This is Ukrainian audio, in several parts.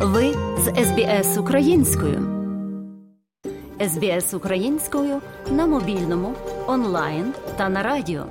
Ви з СБС українською. СБС українською на мобільному, онлайн та на радіо.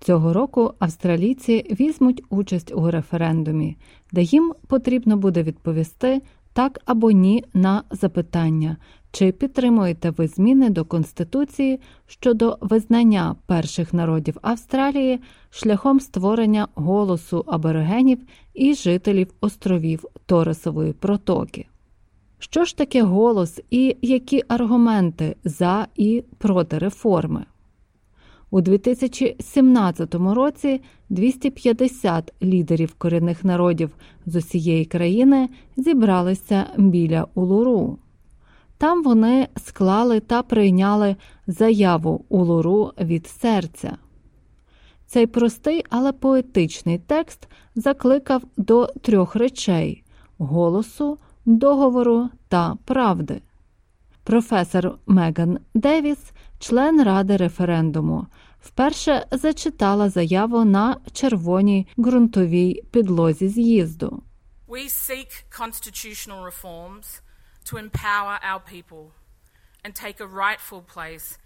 Цього року австралійці візьмуть участь у референдумі, де їм потрібно буде відповісти так або ні на запитання, чи підтримуєте ви зміни до Конституції щодо визнання перших народів Австралії шляхом створення голосу аборигенів і жителів островів Торесової протоки? Що ж таке голос і які аргументи за і проти реформи? У 2017 році 250 лідерів корінних народів з усієї країни зібралися біля Улуру. Там вони склали та прийняли заяву Улуру від серця. Цей простий, але поетичний текст закликав до трьох речей голосу, договору та правди. Професор Меган Девіс, член ради референдуму, вперше зачитала заяву на червоній ґрунтовій підлозі з'їзду. We seek constitutional reforms to empower our people and take a rightful place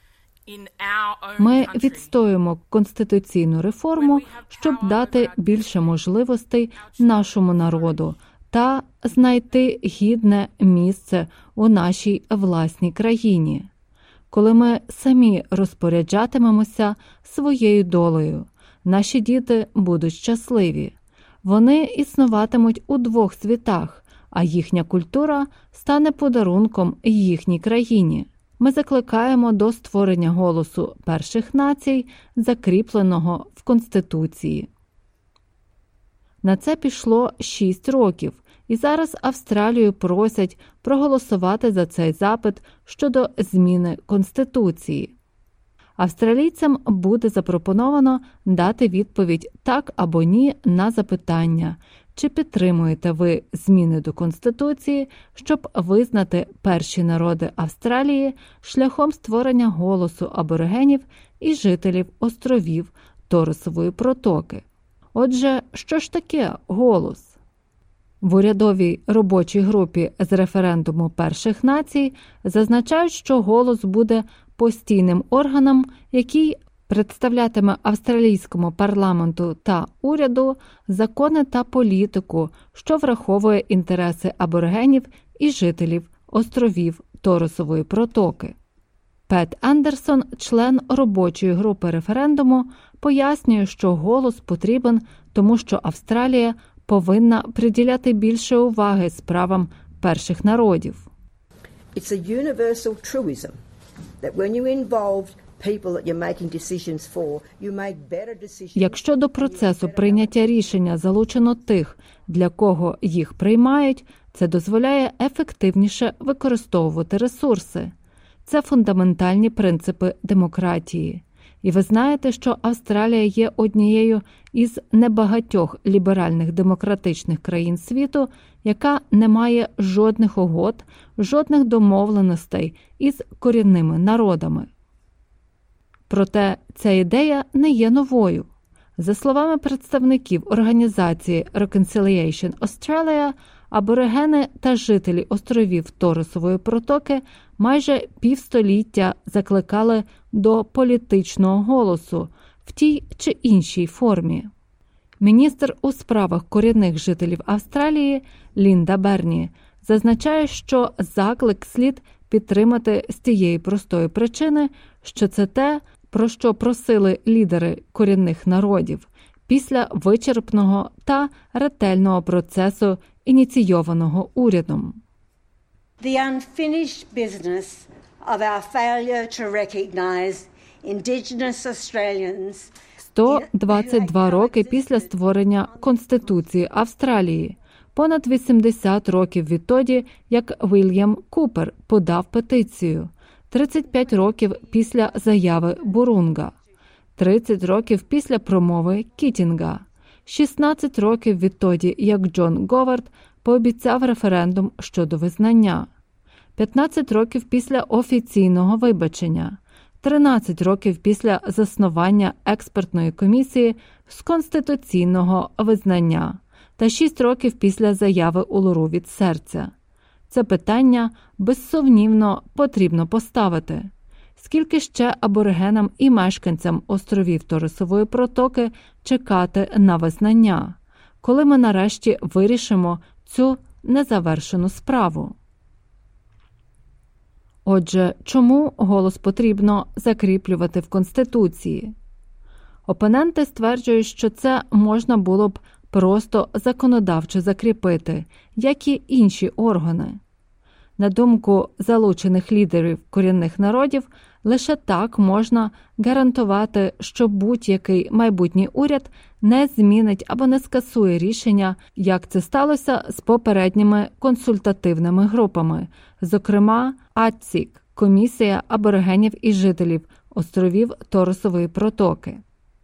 Ми відстоюємо конституційну реформу, щоб дати більше можливостей нашому народу та знайти гідне місце у нашій власній країні, коли ми самі розпоряджатимемося своєю долею. Наші діти будуть щасливі. Вони існуватимуть у двох світах, а їхня культура стане подарунком їхній країні. Ми закликаємо до створення голосу перших націй, закріпленого в Конституції. На це пішло 6 років, і зараз Австралію просять проголосувати за цей запит щодо зміни Конституції. Австралійцям буде запропоновано дати відповідь так або ні на запитання, чи підтримуєте ви зміни до Конституції, щоб визнати перші народи Австралії шляхом створення голосу аборигенів і жителів островів Торосової протоки. Отже, що ж таке голос? В урядовій робочій групі з референдуму перших націй зазначають, що голос буде постійним органом, який представлятиме австралійському парламенту та уряду закони та політику, що враховує інтереси аборигенів і жителів островів Торосової протоки. Пет Андерсон, член робочої групи референдуму, пояснює, що голос потрібен, тому що Австралія повинна приділяти більше уваги справам перших народів. It's a universal truism that when you involve. Якщо до процесу прийняття рішення залучено тих, для кого їх приймають, це дозволяє ефективніше використовувати ресурси. Це фундаментальні принципи демократії. І ви знаєте, що Австралія є однією із небагатьох ліберальних демократичних країн світу, яка не має жодних угод, жодних домовленостей із корінними народами. Проте ця ідея не є новою. За словами представників організації Reconciliation Australia, аборигени та жителі островів Торисової протоки майже півстоліття закликали до політичного голосу в тій чи іншій формі. Міністр у справах корінних жителів Австралії Лінда Берні зазначає, що заклик слід підтримати з тієї простої причини, що це те, про що просили лідери корінних народів після вичерпного та ретельного процесу, ініційованого урядом. The unfinished business of our failure to recognise Indigenous Australians 122 роки після створення Конституції Австралії, понад 80 років відтоді, як Вільям Купер подав петицію, 35 років після заяви Бурунга, 30 років після промови Кітінга, 16 років відтоді, як Джон Говард пообіцяв референдум щодо визнання, 15 років після офіційного вибачення, 13 років після заснування експертної комісії з конституційного визнання та 6 років після заяви Улуру від серця. Це питання безсумнівно потрібно поставити. Скільки ще аборигенам і мешканцям островів Торисової протоки чекати на визнання, коли ми нарешті вирішимо цю незавершену справу? Отже, чому голос потрібно закріплювати в Конституції? Опоненти стверджують, що це можна було б просто законодавчо закріпити, як і інші органи. На думку залучених лідерів корінних народів, лише так можна гарантувати, що будь-який майбутній уряд не змінить або не скасує рішення, як це сталося з попередніми консультативними групами, зокрема АЦІК комісія аборигенів і жителів островів Торосової протоки.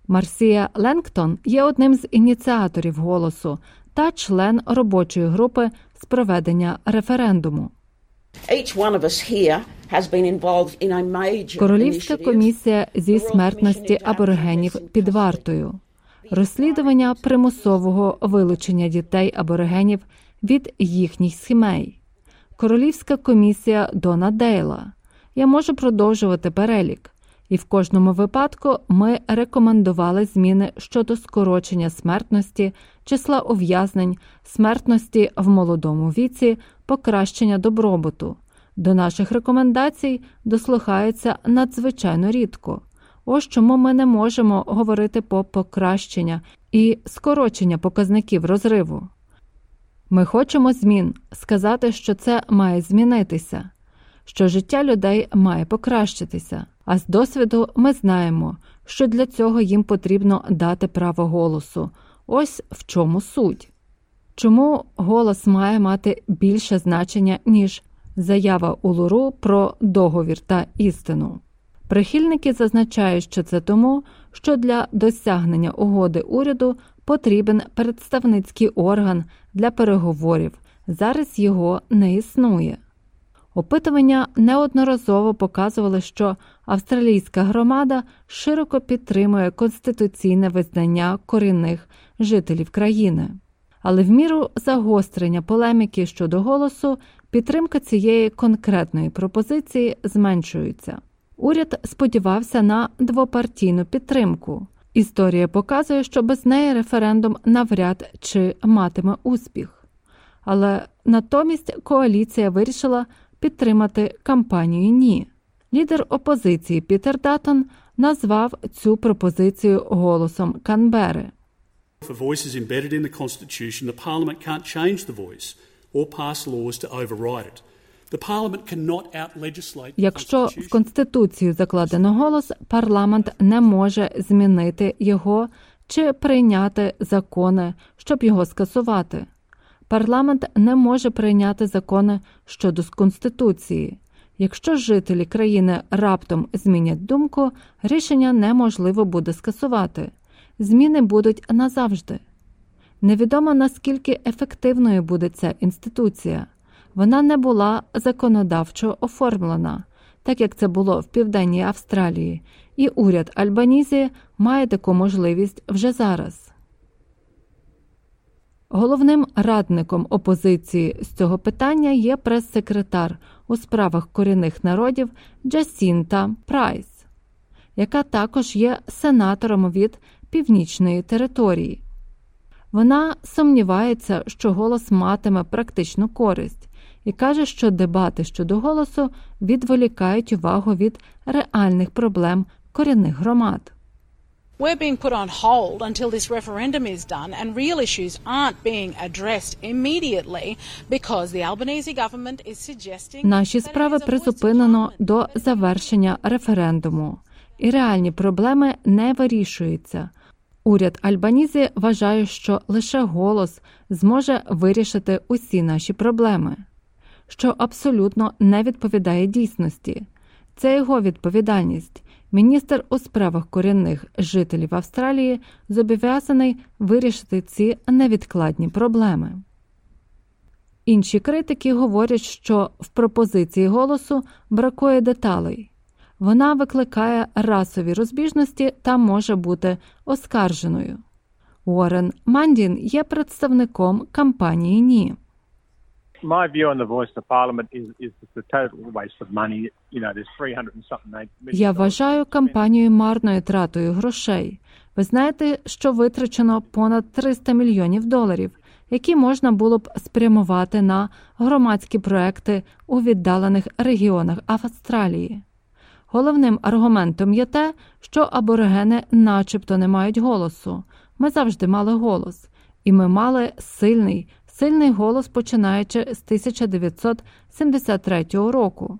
Марсія Ленктон є одним з ініціаторів голосу та член робочої групи з проведення референдуму. Королівська комісія зі смертності аборигенів під вартою, розслідування примусового вилучення дітей аборигенів від їхніх сімей, Королівська комісія Дона Дейла. Я можу продовжувати перелік, і в кожному випадку ми рекомендували зміни щодо скорочення смертності, числа ув'язнень, смертності в молодому віці, покращення добробуту. До наших рекомендацій дослухаються надзвичайно рідко. Ось чому ми не можемо говорити про покращення і скорочення показників розриву. Ми хочемо змін, сказати, що це має змінитися, що життя людей має покращитися, а з досвіду ми знаємо, що для цього їм потрібно дати право голосу. Ось в чому суть. Чому голос має мати більше значення, ніж заява Улуру про договір та істину? Прихильники зазначають, що це тому, що для досягнення угоди уряду потрібен представницький орган для переговорів. Зараз його не існує. Опитування неодноразово показували, що австралійська громада широко підтримує конституційне визнання корінних жителів країни. Але в міру загострення полеміки щодо голосу підтримка цієї конкретної пропозиції зменшується. Уряд сподівався на двопартійну підтримку. Історія показує, що без неї референдум навряд чи матиме успіх. Але натомість коаліція вирішила підтримати кампанію Ні. Лідер опозиції Пітер Датон назвав цю пропозицію голосом Канбери. If a voice is embedded in the Constitution, the Parliament can't change the voice or pass laws to override it. Якщо в конституцію закладено голос, парламент не може змінити його чи прийняти закони, щоб його скасувати. Парламент не може прийняти закони щодо конституції. Якщо жителі країни раптом змінять думку, рішення неможливо буде скасувати. Зміни будуть назавжди. Невідомо наскільки ефективною буде ця інституція вона не була законодавчо оформлена, так як це було в Південній Австралії, і уряд Альбанізі має таку можливість вже зараз. Головним радником опозиції з цього питання є прес-секретар у справах корінних народів Джасінта Прайс, яка також є сенатором від північної території. Вона сумнівається, що голос матиме практичну користь, і каже, що дебати щодо голосу відволікають увагу від реальних проблем корінних громад. We're being put on hold until this referendum is done, and real issues aren't being addressed immediately because the Albanese government is suggesting Наші справи призупинено до завершення референдуму, і реальні проблеми не вирішуються. Уряд Альбанізі вважає, що лише голос зможе вирішити усі наші проблеми що абсолютно не відповідає дійсності. Це його відповідальність. Міністр у справах корінних жителів Австралії зобов'язаний вирішити ці невідкладні проблеми. Інші критики говорять, що в пропозиції голосу бракує деталей. Вона викликає расові розбіжності та може бути оскарженою. Уоррен Мандін є представником кампанії Ні. my view on the voice of parliament is is it's total waste of money. You know, there's 300 and something Я вважаю кампанію марною тратою грошей. Ви знаєте, що витрачено понад 300 мільйонів доларів, які можна було б спрямувати на громадські проекти у віддалених регіонах Австралії. Головним аргументом є те, що аборигени начебто не мають голосу. Ми завжди мали голос, і ми мали сильний, сильний голос починаючи з 1973 року.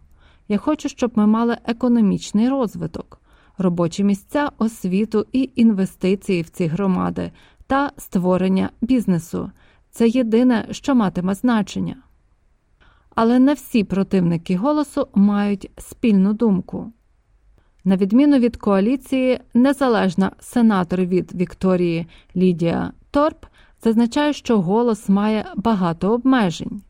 Я хочу, щоб ми мали економічний розвиток, робочі місця, освіту і інвестиції в ці громади та створення бізнесу. Це єдине, що матиме значення. Але не всі противники голосу мають спільну думку. На відміну від коаліції, незалежна сенатор від Вікторії Лідія Торп зазначає, що голос має багато обмежень.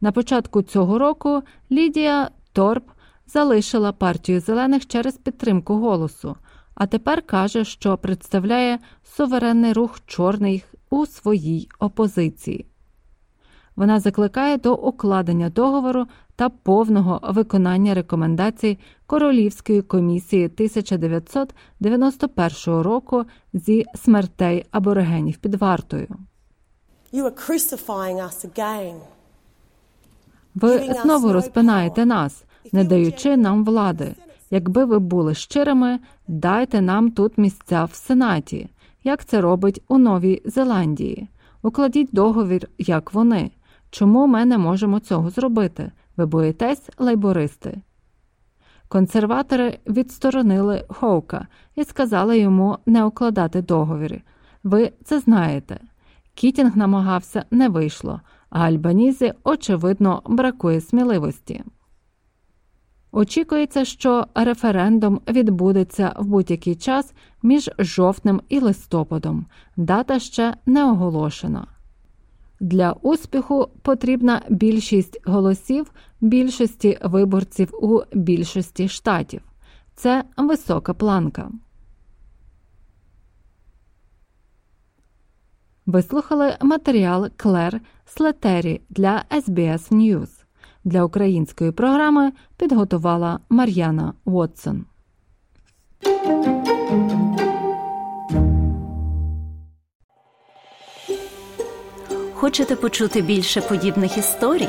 На початку цього року Лідія Торп залишила партію зелених через підтримку голосу, а тепер каже, що представляє суверенний рух чорний у своїй опозиції. Вона закликає до укладення договору та повного виконання рекомендацій Королівської комісії 1991 року зі смертей аборигенів під вартою. You are crucifying us again. Ви знову розпинаєте нас, не даючи нам влади. Якби ви були щирими, дайте нам тут місця в Сенаті, як це робить у Новій Зеландії. Укладіть договір, як вони. Чому ми не можемо цього зробити? Ви боїтесь, лейбористи? Консерватори відсторонили Хоука і сказали йому не укладати договір. Ви це знаєте. Кітінг намагався, не вийшло, а Альбанізі, очевидно, бракує сміливості. Очікується, що референдум відбудеться в будь-який час між жовтнем і листопадом. Дата ще не оголошена. Для успіху потрібна більшість голосів більшості виборців у більшості штатів. Це висока планка. Вислухали матеріал Клер Слетері для SBS News. Для української програми підготувала Мар'яна Уотсон. Хочете почути більше подібних історій?